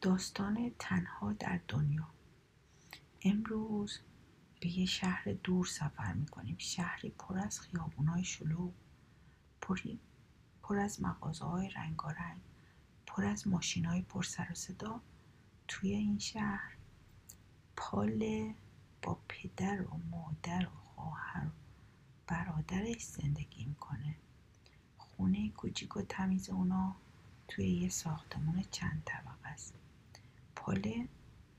داستان تنها در دنیا. امروز به یه شهر دور سفر می‌کنیم. شهری پر از خیابونای شلوغ پری پر از مغازه های رنگارنگ پر از ماشین های پر سر و صدا. توی این شهر پال با پدر و مادر و خواهر و برادرش زندگی می‌کنه. خونه کوچیک و تمیز اونا توی یه ساختمون چند طبقه است. پاله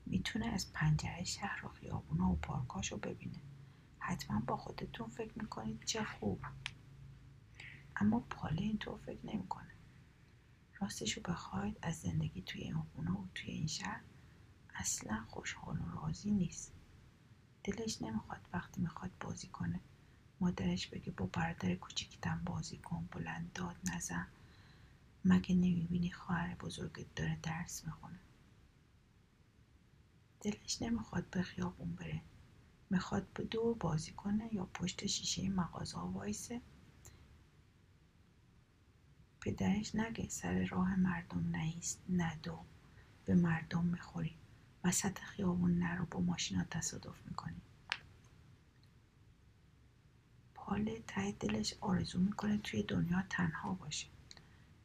می‌تونه از پنجره شهر و خیابونا و پارکاشو ببینه. حتما با خودتون فکر می‌کنید چه خوب. اما پاله اینطور فکر نمی‌کنه. راستشو بخواید از زندگی توی این خونه و توی این شهر اصلا خوشحال و راضی نیست. دلش نمی‌خواد وقتی می‌خواد بازی کنه. مادرش بگه با برادر کوچیکتم بازی کن بلند داد نزن. مگه نمی‌بینی خواهر بزرگت داره درس می‌خونه؟ دلش نمی‌خواد به خیابون بره. می‌خواد به دور بازی کنه یا پشت شیشه مغازه وایسه. پدرش نگه سر راه مردم نیست ندو به مردم می‌خوری وسط خیابون نرو با ماشینا تصادف می‌کنی پاله ته دلش آرزو می‌کنه توی دنیا تنها باشه.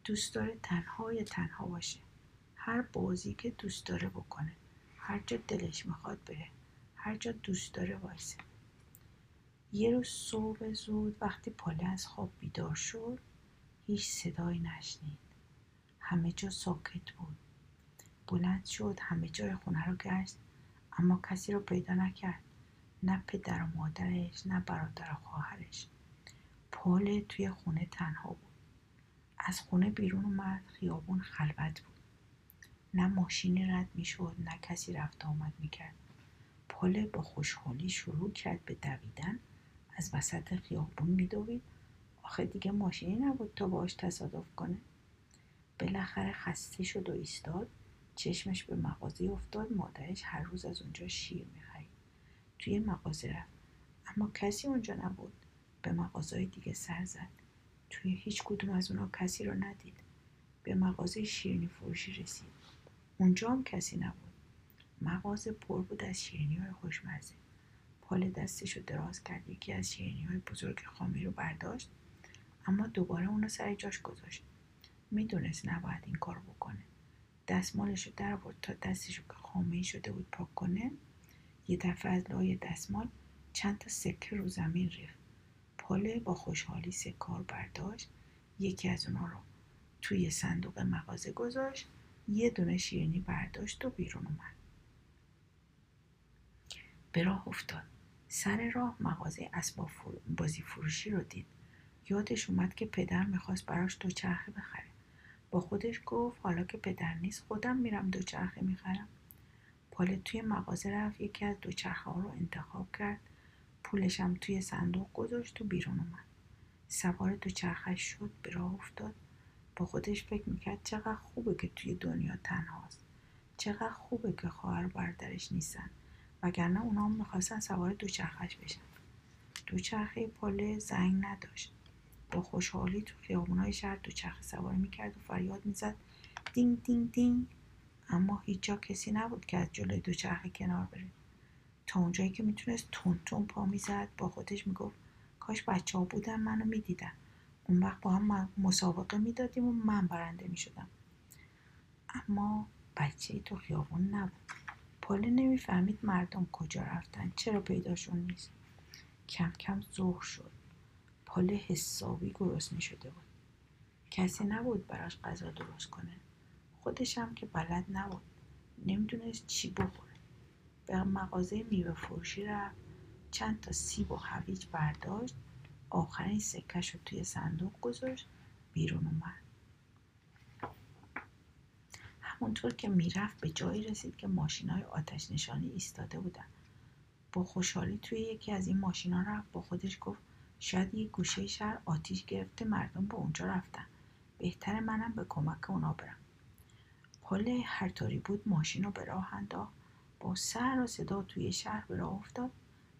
دوست داره تنها یا تنها باشه. هر بازی که دوست داره بکنه. هر جا دلش می‌خواد بره هر جا دوست داره وایسه. یه روز صبح زود وقتی پاله از خواب بیدار شد هیچ صدایی نشنید. همه جا ساکت بود. بلند شد همه جای خونه رو گشت اما کسی رو پیدا نکرد. نه پدر و مادرش نه برادر و خواهرش. پاله توی خونه تنها بود. از خونه بیرون اومد خیابون خلوت بود. نه ماشینی رد می‌شد نه کسی رفت آمد می‌کرد. پاله با خوشحالی شروع کرد به دویدن. از وسط خیابون میدوید. آخه دیگه ماشینی نبود تا باش تصادف کنه. بالاخره خسته شد و ایستاد. چشمش به مغازه افتاد. مادرش هر روز از اونجا شیر می‌خرید. توی مغازه رفت. اما کسی اونجا نبود. به مغازه دیگه سر زد. توی هیچ کدوم از اونا کسی رو ندید. به مغازه شیرینی فروشی رسید. اونجا هم کسی نبود. مغازه پر بود از شیرینی های خوشمزه. پال دستش رو دراز کرد یکی از شیرینی های بزرگ خامی رو برداشت اما دوباره اونو سر جاش گذاشت. می‌دونست نباید این کار بکنه. دستمالش رو در بود تا دستش که خامه شده بود پاک کنه یه دفعه از لای دستمال چند تا سکه رو زمین ریخت. پاله با خوشحالی سکار برداشت. یکی از اونا رو توی صندوق مغازه گذاشت. یه دونه شیرینی برداشت و بیرون اومد. به راه افتاد. سر راه مغازه اسباب بازی فروشی رو دید. یادش اومد که پدر می‌خواست براش دوچرخه بخره. با خودش گفت حالا که پدر نیست خودم میرم دوچرخه می‌خرم. پاله توی مغازه رفت یکی از دوچرخه ها رو انتخاب کرد. پولشم توی صندوق گذاشت و بیرون اومد. سوار دوچرخه شد به راه افتاد. با خودش فکر می‌کرد چقدر خوبه که توی دنیا تنهاست. چقدر خوبه که خواهر برادرش نیستن. وگرنه اونا هم می‌خواستن سوار دوچرخش بشن. دوچرخه پاله زنگ نداشت. با خوشحالی تو خیابونهای شهر دوچرخه سوار می‌کرد و فریاد می‌زد. دینگ دینگ دینگ. اما هیچ جا کسی نبود که از جلوی دوچرخه کنار بره. تا اونجایی که می‌تونست تون تون پا می‌زد با خودش می‌گفت کاش بچه ها بودن منو می‌دیدن. اون وقت با هم مسابقه می‌دادیم و من برنده می‌شدم. اما بچه تو خیابون نبود. پاله نمی‌فهمید مردم کجا رفتن چرا پیداشون نیست. کم کم ظهر شد. پاله حسابی گرسنه شده بود. کسی نبود براش غذا درست کنه. خودشم که بلد نبود. نمی‌دونست چی بخوره. به مغازه میوه فروشی رفت. چند تا سیب و هویج برداشت. آخرین سکش رو توی صندوق گذاشت بیرون اومد. همونطور که می‌رفت به جایی رسید که ماشین های آتش نشانی ایستاده بودن. با خوشحالی توی یکی از این ماشینا رفت با خودش گفت شاید یه گوشه شهر آتیش گرفته مردم به اونجا رفتن. بهتر منم به کمک اونا برم. پاله هر طوری بود ماشین رو به راه انداخت. با سر و صدا توی شهر به راه افتاد.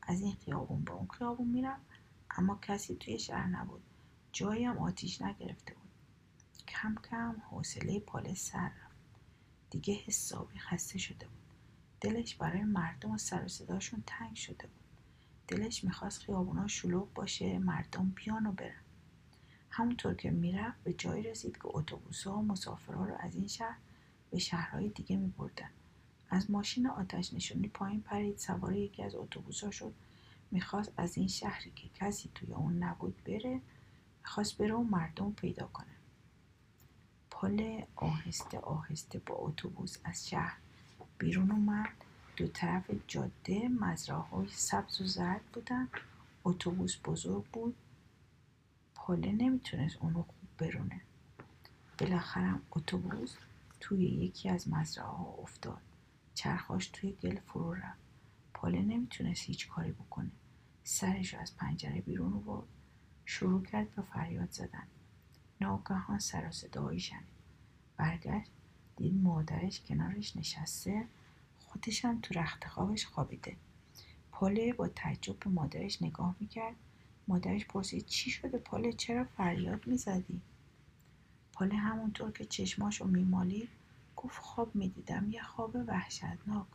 از این خیابون به اون خیابون میرم اما کسی توی شهر نبود. جایی هم آتیش نگرفته بود. کم کم حوصله پاله سر رفت. دیگه حسابی خسته شده بود. دلش برای مردم و سر صداشون تنگ شده بود. دلش می‌خواست خیابونا شلوغ باشه مردم بیان و برن. همونطور که می‌رفت به جایی رسید که اتوبوس ها و مسافرها رو از این شهر به شهرهای دیگه میبردن. از ماشین آتش نشونی پایین پرید سوار یکی از اتوبوس ها شد می‌خواست از این شهری که کسی توی اون نبود بره می‌خواست بره و مردم پیدا کنه. پل آهسته آهسته با اتوبوس از شهر بیرون اومد. دو طرف جاده مزرعه های سبز و زرد بودن. اتوبوس بزرگ بود. پله نمی‌تونست اونو خوب برونه. بالاخره اتوبوس توی یکی از مزرعه ها افتاد. چرخاش توی گل فرو رفت. پاله نمی‌تونست هیچ کاری بکنه. سرش از پنجره بیرون رو شروع کرد به فریاد زدن. ناگهان سر و صدایی شنید. برگشت دید مادرش کنارش نشسته. خودش هم تو رخت خوابش خوابیده. پاله با تعجب به مادرش نگاه می‌کرد. مادرش پرسید چی شده پاله؟ چرا فریاد می‌زدی؟ پاله همونطور که چشماشو میمالید گفت خواب می‌دیدم. یه خواب وحشتناک.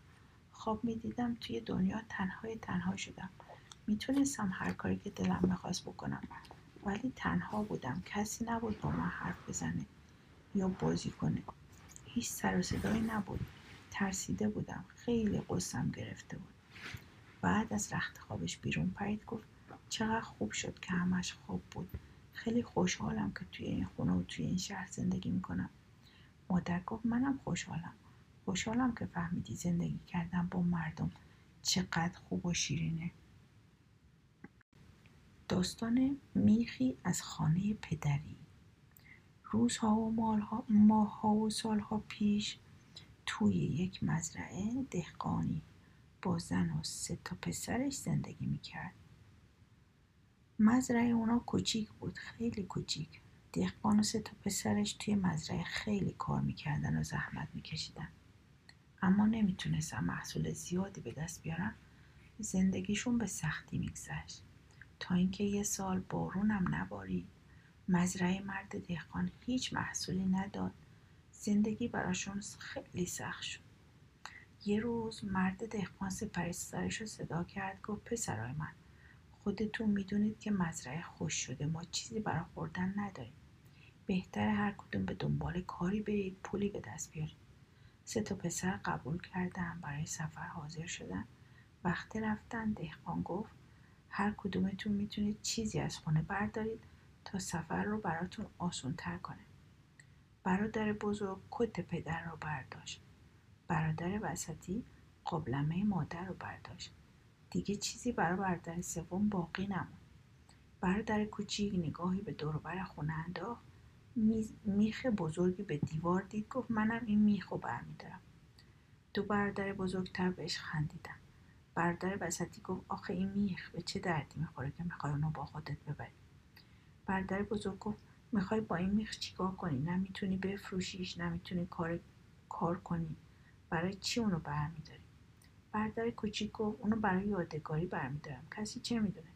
خواب می‌دیدم توی دنیا تنهای تنها شدم. می‌تونستم هر کاری که دلم می‌خواست بکنم ولی تنها بودم. کسی نبود با من حرف بزنه یا بازی کنه. هیچ سر و صدایی نبود. ترسیده بودم. خیلی قصم گرفته بود. بعد از رخت خوابش بیرون پرید گفت چقدر خوب شد که همش خوب بود. خیلی خوشحالم که توی این خونه و توی این شهر زندگی می‌کنم. مادر گفت منم خوشحالم. خوشحالم که فهمیدی زندگی کردم با مردم چقدر خوب و شیرینه. داستان میخی از خانه پدری. روزها و مالها ماهها و سالها پیش توی یک مزرعه دهقانی با زن و سه تا پسرش زندگی می‌کرد. مزرعه اونا کوچیک بود خیلی کوچیک. دهقان و سه تا پسرش توی مزرعه خیلی کار می‌کردن و زحمت میکشیدن. اما نمی‌تونستن محصول زیادی به دست بیارن زندگیشون به سختی میگذشت. تا اینکه یه سال بارونم نبارید. مزرعه مرد دهقان هیچ محصولی نداد. زندگی براشون خیلی سخت شد. یه روز مرد دهقان سپرستارش رو صدا کرد گفت پسرای من خودتون می‌دونید که مزرعه خوش شده ما چیزی برای خوردن نداریم. بهتر هر کدوم به دنبال کاری برید پولی به دست بیارید. سه تا پسر قبول کردن برای سفر حاضر شدن. وقتی رفتن دهقان گفت هر کدومتون می‌تونید چیزی از خونه بردارید تا سفر رو براتون آسون تر کنه. برادر بزرگ کت پدر رو برداشت. برادر وسطی قابلمه مادر رو برداشت. دیگه چیزی برای برادر سوم باقی نموند. برادر کوچیک نگاهی به دوروبر خونه انداخت. میخ بزرگی به دیوار دید. گفت منم این میخ رو برمیدارم. دو برادر بزرگتر بهش خندیدن. برادر وسطی گفت آخه این میخ به چه دردی می‌خوره که می‌خوای اونو با خودت ببری؟ برادر بزرگ گفت می‌خوای با این میخ چیکار کنی؟ نمی‌تونی بفروشیش نمی‌تونی کار کار کنی. برای چی اونو برمیداری؟ برادر کوچیک گفت اونو برای یادگاری برمیدارم. کسی چه می‌دونه؟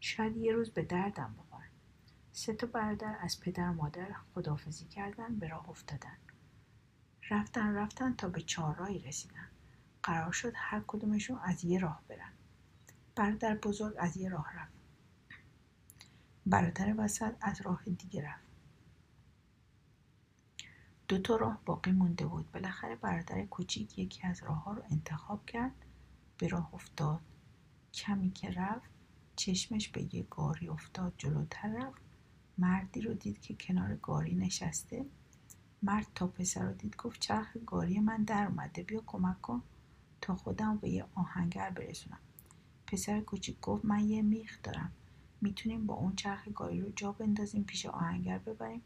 شاید یه روز به دردم بخوره. سه تا برادر از پدر و مادر خدافزی کردن به راه افتادن. رفتن رفتن تا به چهارراهی رسیدن. قرار شد هر کدومشون از یه راه برن. برادر بزرگ از یه راه رفت. برادر وسط از راه دیگه رفت. دو تا راه باقی مونده بود. بالاخره برادر کوچیک یکی از راه ها رو انتخاب کرد به راه افتاد. کمی که رفت چشمش به یه گاری افتاد جلوتر رفت. مردی رو دید که کنار گاری نشسته. مرد تا پسر رو دید گفت چرخ گاری من در اومده بیا کمک کن تا خودم به یه آهنگر برسونم. پسر کوچیک گفت من یه میخ دارم. می‌تونیم با اون چرخ گاری رو جا بندازیم پیش آهنگر ببریم.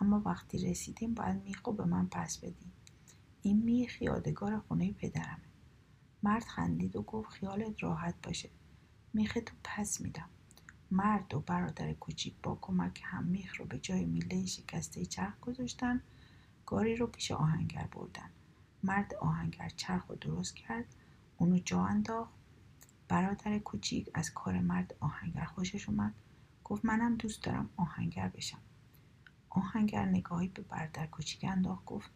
اما وقتی رسیدیم باید میخ رو به من پس بدیم این میخ یادگار خونه پدرمه. مرد خندید و گفت خیالت راحت باشه. میخ تو پس میدم. مرد و برادر کوچیک با کمک هم میخ رو به جای میله شکسته چرخ گذاشتن گاری رو پیش آهنگر بردن. مرد آهنگر چرخ رو درست کرد اونو جا انداخت. برادر کوچیک از کار مرد آهنگر خوشش اومد. گفت منم دوست دارم آهنگر بشم. آهنگر نگاهی به برادر کوچیک انداخت گفت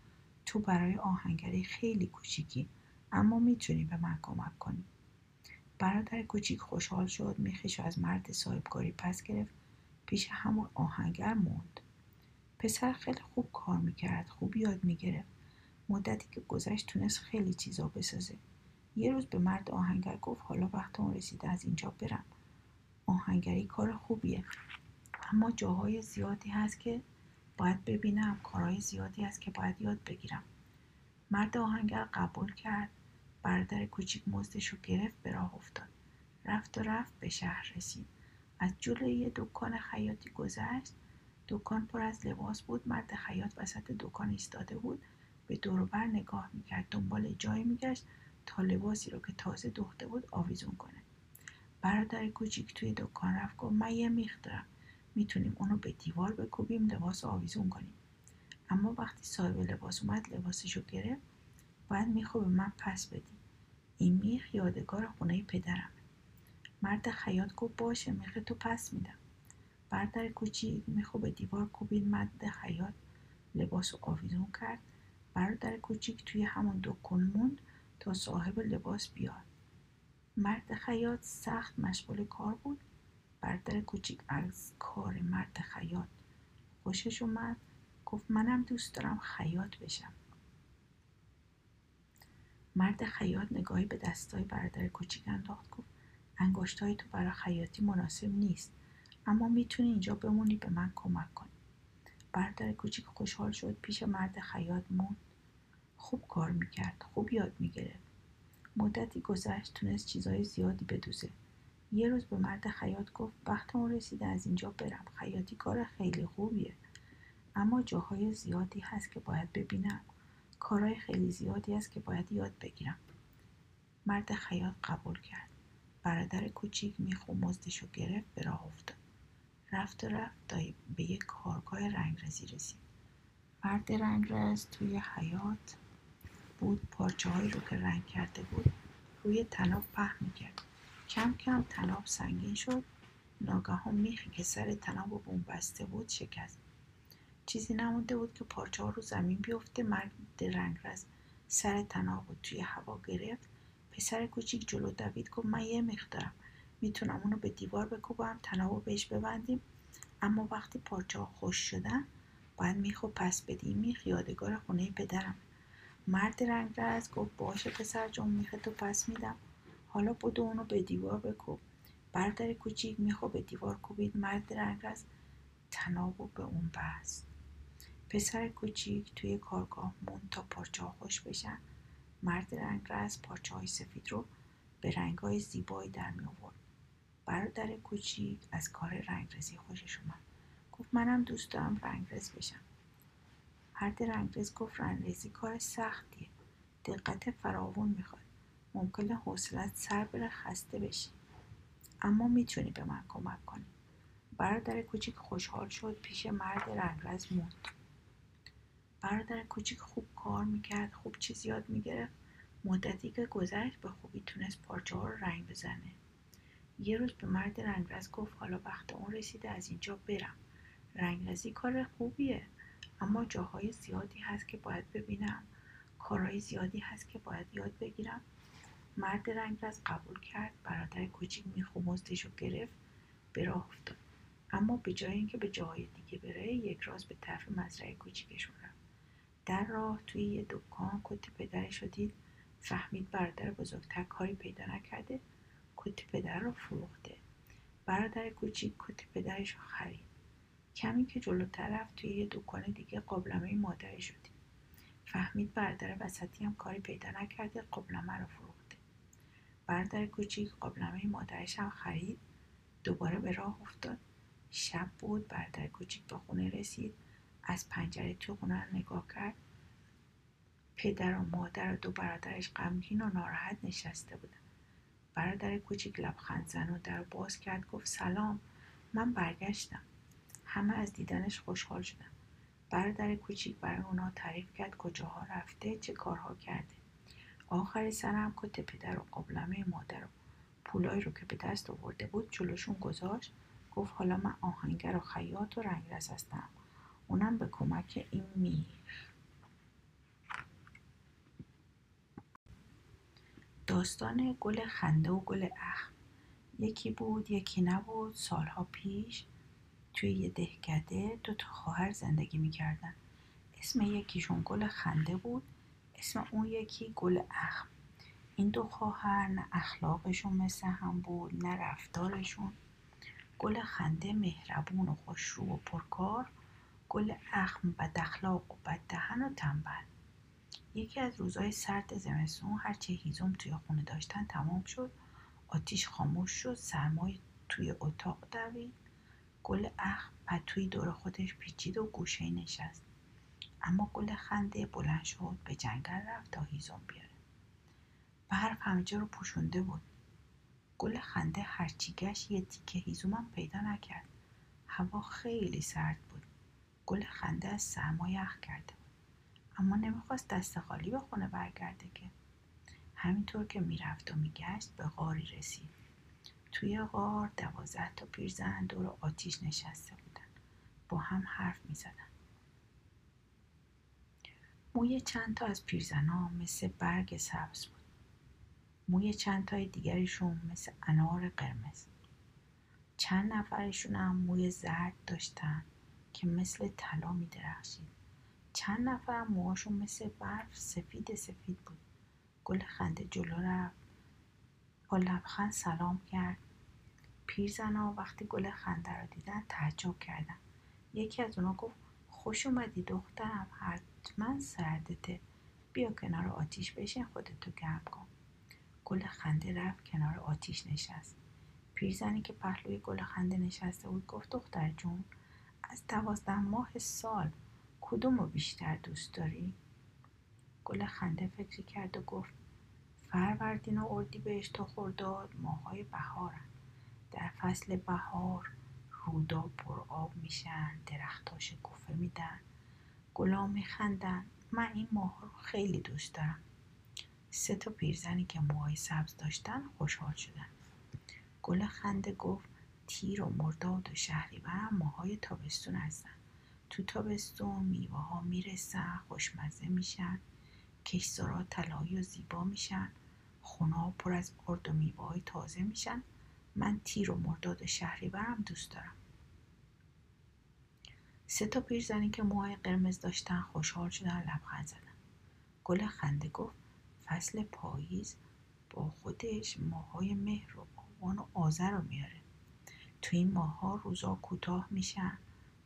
تو برای آهنگری خیلی کوچیکی اما می‌تونی به من کمک کنی. برادر کوچیک خوشحال شد. میخیش از مرد صاحبکاری پس گرفت. پیش همون آهنگر موند. پسر خیلی خوب کار می‌کرد خوب یاد می‌گرفت. مدتی که گذشت تونست خیلی چیزا بسازه. یه روز به مرد آهنگر گفت حالا وقت اون رسیده از اینجا برم. آهنگری کار خوبیه. اما جاهای زیادی هست که باید ببینم. کارهای زیادی هست که باید یاد بگیرم. مرد آهنگر قبول کرد. برادر کوچیک مزدش رو گرفت به راه افتاد. رفت و رفت به شهر رسید. از جلوی یه دکان خیاطی گذشت. دکان پر از لباس بود. مرد خیاط وسط دکان ایستاده بود. به دوروبر نگاه می‌کرد. دنبال جایی میگشت تا لباسی رو که تازه دوخته بود آویزون کنه. برادر کوچیک توی دکان رفت. گفت من یه میخ دارم. می‌تونیم اونو به دیوار بکوبیم لباس رو آویزون کنیم. اما وقتی صاحب لباس اومد لباسش رو گرفت. باید میخو به من پس بدی این میخ یادگار خونه پدرم مرد خیاط گفت باشه میخ تو پس میدم. برادر کوچیک میخو به دیوار کوبید مرد خیاط لباس رو آویزون کرد. برادر کوچیک توی همون دکان موند تا صاحب لباس بیاد. مرد خیاط سخت مشغول کار بود. برادر کوچیک از کار مرد خیاط خوشش اومد. گفت منم دوست دارم خیاط بشم. مرد خیاط نگاهی به دستای برادر کوچیک انداخت. گفت انگشتای تو برای خیاطی مناسب نیست اما می‌تونی اینجا بمونی به من کمک کنی. برادر کوچیک خوشحال شد پیش مرد خیاط موند. خوب کار می‌کرد خوب یاد می‌گرفت. مدتی گذشت تونست چیزای زیادی بدوزه. یه روز به مرد خیاط گفت وقتمون رسیده از اینجا برم. خیاطی کار خیلی خوبیه اما جاهای زیادی هست که باید ببینم. کارهای خیلی زیادی هست که باید یاد بگیرم. مرد خیاط قبول کرد. برادر کوچیک میخو مزدش رو گرفت به راه افتاد. رفت و رفت تا به یک کارگاه رنگرزی رسید. مرد رنگرز توی حیات بود پارچه هایی رو که رنگ کرده بود روی تناب پهن می‌کرد. کم کم تناب سنگین شد. ناگهان میخی که سر تناب و بوم بسته بود شکست. چیزی نمونده بود که پارچه ها رو زمین بیفته مرد رنگرز سر تناب رو توی هوا گرفت. پسر کوچیک جلو دوید گفت من یه میخ دارم. می‌تونم اونو به دیوار بکوبم تناب رو بهش ببندیم. اما وقتی پارچه ها خوش شدن باید میخو پس بدی میخ یادگار خونه پدرم. مرد رنگرز گفت باشه پسر جون میخ تو پس میدم. حالا بدو اونو به دیوار بکوب. برادر کوچیک میخو به دیوار کوبید مرد رنگرز تنابو به اون بست. پسر کوچیک توی کارگاه موند تا پارچه خوش بشن. مرد رنگرز پارچه های سفید رو به رنگ های زیبایی در می آورد برادر کوچیک از کار رنگرزی خوشش اومد. گفت منم دوست دارم رنگرز بشم. مرد رنگرز گفت رنگرزی کار سختیه. دقت فراوون می‌خواد. ممکنه حوصلت سر بره خسته بشی. اما می‌تونی به من کمک کنی. برادر کوچیک خوشحال شد پیش مرد رنگرز موند. برادر کوچیک خوب کار می‌کرد خوب چیز یاد می‌گرفت. مدتی که گذشت به خوبی تونست پارچه رو رنگ بزنه. یه روز به مرد رنگرز گفت حالا وقت اون رسیده از اینجا برم. رنگرزی کار خوبیه اما جاهای زیادی هست که باید ببینم. کارهای زیادی هست که باید یاد بگیرم. مرد رنگرز قبول کرد برادر کوچیک میخو مزدش رو گرفت به راه افتاد. اما به جای اینکه به جاهای دیگه بره یک راز به طرف مزرعه کوچیکشون رفت در راه توی یه دکان کت پدرش رو دید فهمید برادر بزرگتر کاری پیدا نکرده کت پدر رو فروخته. برادر کوچیک کت پدرش رو خرید. کمی که جلوتر رفت توی یه دکان دیگه قابلمه مادرش رو دید فهمید برادر وسطی هم کاری پیدا نکرده قابلمه رو فروخته. برادر کوچیک قابلمه مادرش هم خرید. دوباره به راه افتاد. شب بود برادر کوچیک به خونه رسید. از پنجره تو خونه نگاه کرد. پدر و مادر و دو برادرش غمگین و ناراحت نشسته بودن. برادر کوچیک لبخند زن و در باز کرد گفت سلام من برگشتم. همه از دیدنش خوشحال شدن. برادر کوچیک برای اونا تعریف کرد کجاها رفته چه کارها کرده. آخر سر هم کت پدر و قابلمه مادر و پولایی رو که به دست آورده بود جلوشون گذاشت. گفت حالا من آهنگر و خیاط و رنگرز هستم. اونم به کمک این میر. داستان گل خنده و گل اخم. یکی بود یکی نبود. سالها پیش توی یه دهکده دو تا خواهر زندگی می‌کردن. اسم یکیشون گل خنده بود اسم اون یکی گل اخم. این دو خواهر نه اخلاقشون مثل هم بود نه رفتارشون. گل خنده مهربون و خوشرو و پرکار. گل اخم بد اخلاق و بد دهن و تنبل. یکی از روزهای سرد زمستون هرچه هیزم توی خونه داشتن تمام شد. آتیش خاموش شد سرمای توی اتاق دوید. گل اخم پتوی دور خودش پیچید و گوشه نشست. اما گل خنده بلند شد به جنگل رفت تا هیزم بیاره. برف همجا رو پوشونده بود. گل خنده هرچی گشت یه تیکه هیزومم پیدا نکرد. هوا خیلی سرد گل خنده از سرما یخ کرده اما نمی‌خواست دست خالی به خونه برگرده که همینطور که می‌رفت و میگشت به غاری رسید. توی غار دوازده تا پیرزن دور آتیش نشسته بودن. با هم حرف می‌زدن. موی چند تا از پیرزنا مثل برگ سبز بود. موی چند تای دیگریشون مثل انار قرمز. چند نفرشون هم موی زرد داشتن. که مثل طلا می درخشید چند نفر موهاشون مثل برف سفید سفید بود. گل خنده جلو رفت. با لبخند سلام کرد. پیرزنا وقتی گل خنده رو دیدن تعجب کردن. یکی از اونا گفت خوش اومدی دخترم حتما سردته. بیا کنار آتیش بشین خودتو گرم کن. گل خنده رفت کنار آتیش نشست. پیرزنی که پهلوی گل خنده نشسته بود گفت دختر جون از دوازده ماه سال کدوم رو بیشتر دوست داری؟ گل خنده فکری کرد و گفت فروردین و بهش تا خرداد ماهای بهارن. در فصل بهار رودا پر آب میشن درختها شکوفه میدن گلا میخندن. من این ماه رو خیلی دوست دارم. سه تا پیرزنی که موهای سبز داشتن خوشحال شدن. گل خنده گفت تیر و مرداد و شهریور ماهای تابستون هستن. تو تابستون میوه ها می‌رسن خوشمزه میشن کشزارا طلایی و زیبا میشن خونه پر از ارد و میوه های تازه میشن. من تیر و مرداد و شهریورم دوست دارم. سه تا پیرزنی که موهای قرمز داشتن خوشحال شدن لبخند زدن. گل خنده گفت فصل پاییز با خودش ماهای مهر و آبان و آذر رو میاره. تو این ماها روزا کوتاه میشن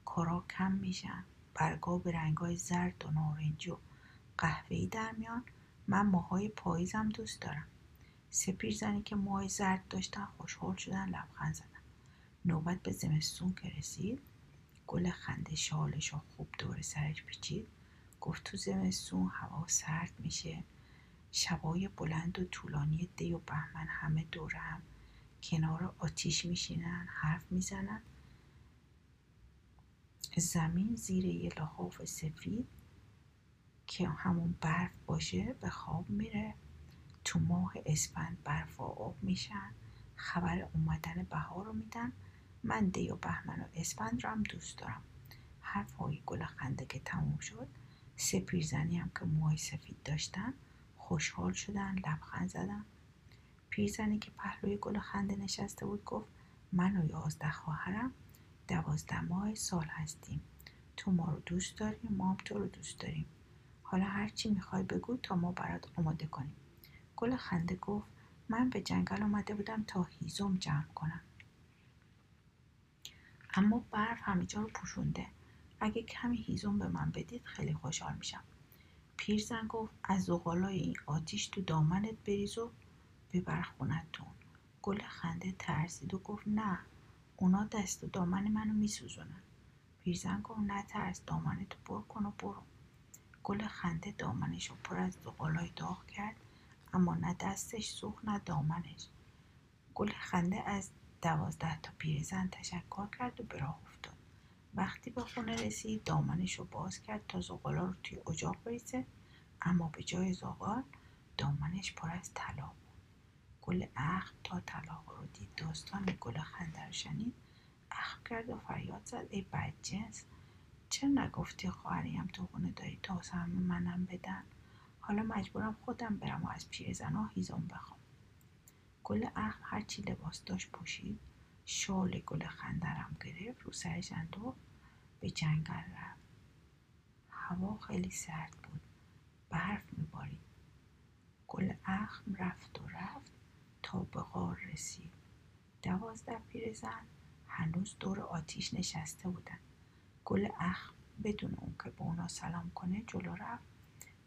کارا کم میشن برگا به رنگای زرد و نارنجی و قهوه‌ای در میان. من ماهای پاییزم دوست دارم. سپیر زنی که موهای زرد داشتن خوشحال شدن لبخند زدن. نوبت به زمستون که رسید گل خنده شالش خوب دور سرش پیچید. گفت تو زمستون هوا سرد میشه. شبای بلند و طولانی دی و بهمن همه دور هم کنار آتیش میشینن حرف می‌زنن. زمین زیر یه لحاف سفید که همون برف باشه به خواب میره. تو ماه اسفند برف و آب میشن. خبر اومدن بهار رو میدن. من دی و بهمن و اسفند رو هم دوست دارم. حرف های گل خنده که تموم شد. سه پیرزنی هم که موهای سفید داشتن خوشحال شدن لبخند زدن. پیرزنی که پهلوی گل خنده نشسته بود گفت من و یازده خواهرم دوازده ماه سال هستیم. تو ما رو دوست داری ما هم تو رو دوست داریم. حالا هرچی می‌خوای بگو تا ما برات آماده کنیم. گل خنده گفت من به جنگل آمده بودم تا هیزم جمع کنم. اما برف همه جا رو پوشونده. اگه کمی هیزم به من بدید خیلی خوشحال میشم. پیرزن گفت از زغالای این آتیش تو دامنت بریز و ببر خونتون گل خنده ترسید و گفت نه اونا دست و دامن منو میسوزونن. پیرزن گفت نه ترس دامنتو پر کن و برو. گل خنده دامنش رو پر از زغالای داغ کرد اما نه دستش سوخت نه دامنش. گل خنده از دوازده تا پیرزن تشکر کرد و به راه افتاد. وقتی به خونه رسید دامنش رو باز کرد تا زغالا رو توی اجاق بریزه اما به جای زغال دامنش پر از طلا بود. گل اخم تا طلا رو دید. داستان گل خنده رو شنید اخم کرد و فریاد زد. ای بدجنس چرا نگفتی خواهریم تو خونه داری تا سهم منم بدن؟ حالا مجبورم خودم برم و از هیزم بخوام. گل اخم هرچی لباس داشت پوشید. شال گل خندرم گرفت. رو سرش اندو به جنگل رفت. هوا خیلی سرد بود. برف میبارید. گل اخم رفت و رفت. به غار رسید. دوازده پیرزن هنوز دور آتیش نشسته بودن گل اخم بدون اون که به اونا سلام کنه جلو رفت.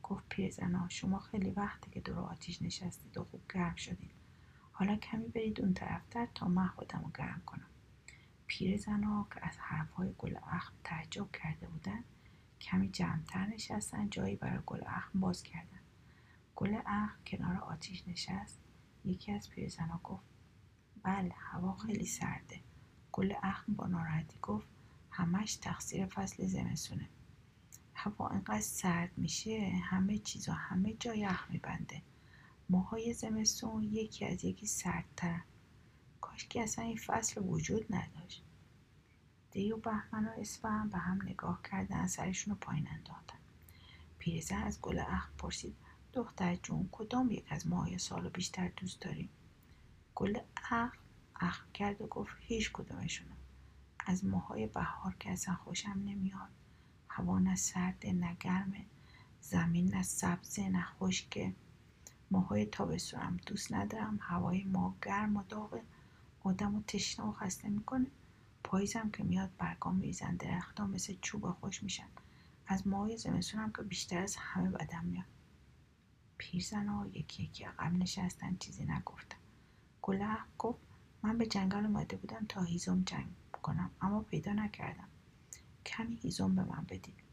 گفت پیرزنا شما خیلی وقته که دور آتیش نشستید و خوب گرم شدید. حالا کمی برید اون طرفتر تا من خودم رو گرم کنم. پیرزنا که از حرفهای گل اخم تعجب کرده بودن کمی جمعتر نشستن جایی برای گل اخم باز کردن. گل اخم کنار آتیش نشست. یکی از پیرزنا گفت بله هوا خیلی سرده. گل اخم با ناراحتی گفت همش تقصیر فصل زمستونه. هوا انقدر سرد میشه همه چیزا همه جا یخ میبنده. ماهای زمستون یکی از یکی سردترن. کاش که اصلا این فصل وجود نداشت. دی و بهمن و به هم نگاه کردن سرشون رو پایین انداختن. پیرزن از گل اخم پرسید دختر جون کدام یک از ماهای سال بیشتر دوست داریم؟ گل اخم اخم کرد و گفت هیچ کدومشون از ماهای بهار که اصلا خوشم نمیاد. هوا نه سرده نه گرمه. زمین نه سبزه نه خشکه. ماهای تابستونم دوست ندارم. هوای ما گرم و داغه. آدم و تشنه و خسته می‌کنه. پاییزم که میاد برگام میریزن درختها مثل چوب خوش میشن. از ماهای زمستونم که بیشتر از همه بدم میاد. پیرزن ها یکی یکی عقب نشستن چیزی نگفتن. گله گفت من به جنگل اومده بودم تا هیزم جنگ کنم اما پیدا نکردم. کمی هیزم به من بدید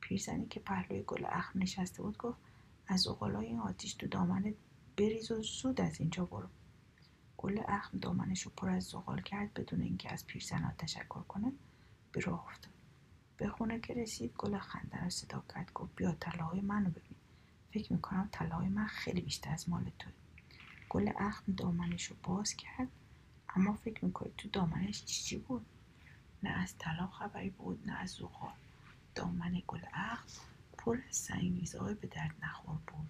پیرزنی که پهلوی گل اخم نشسته بود گفت از اقلای این آتیش تو دامنت بریز و زود از اینجا برو. گل اخم دامنش رو پر از زغال کرد بدون اینکه از پیرزنها تشکر کنه به راه افتاد. به خونه که رسید گل خنده رو صدا کرد گفت بیا طلاهای منو ببین. فکر می‌کنم طلاهای من خیلی بیشتر از مال توه. گل اخم دامنش رو باز کرد اما فکر می‌کنید تو دامنش چی بود؟ نه از طلا خبری بود نه از زغال. دامن گل اخم پر از سنگریزهای به درد نخور بود.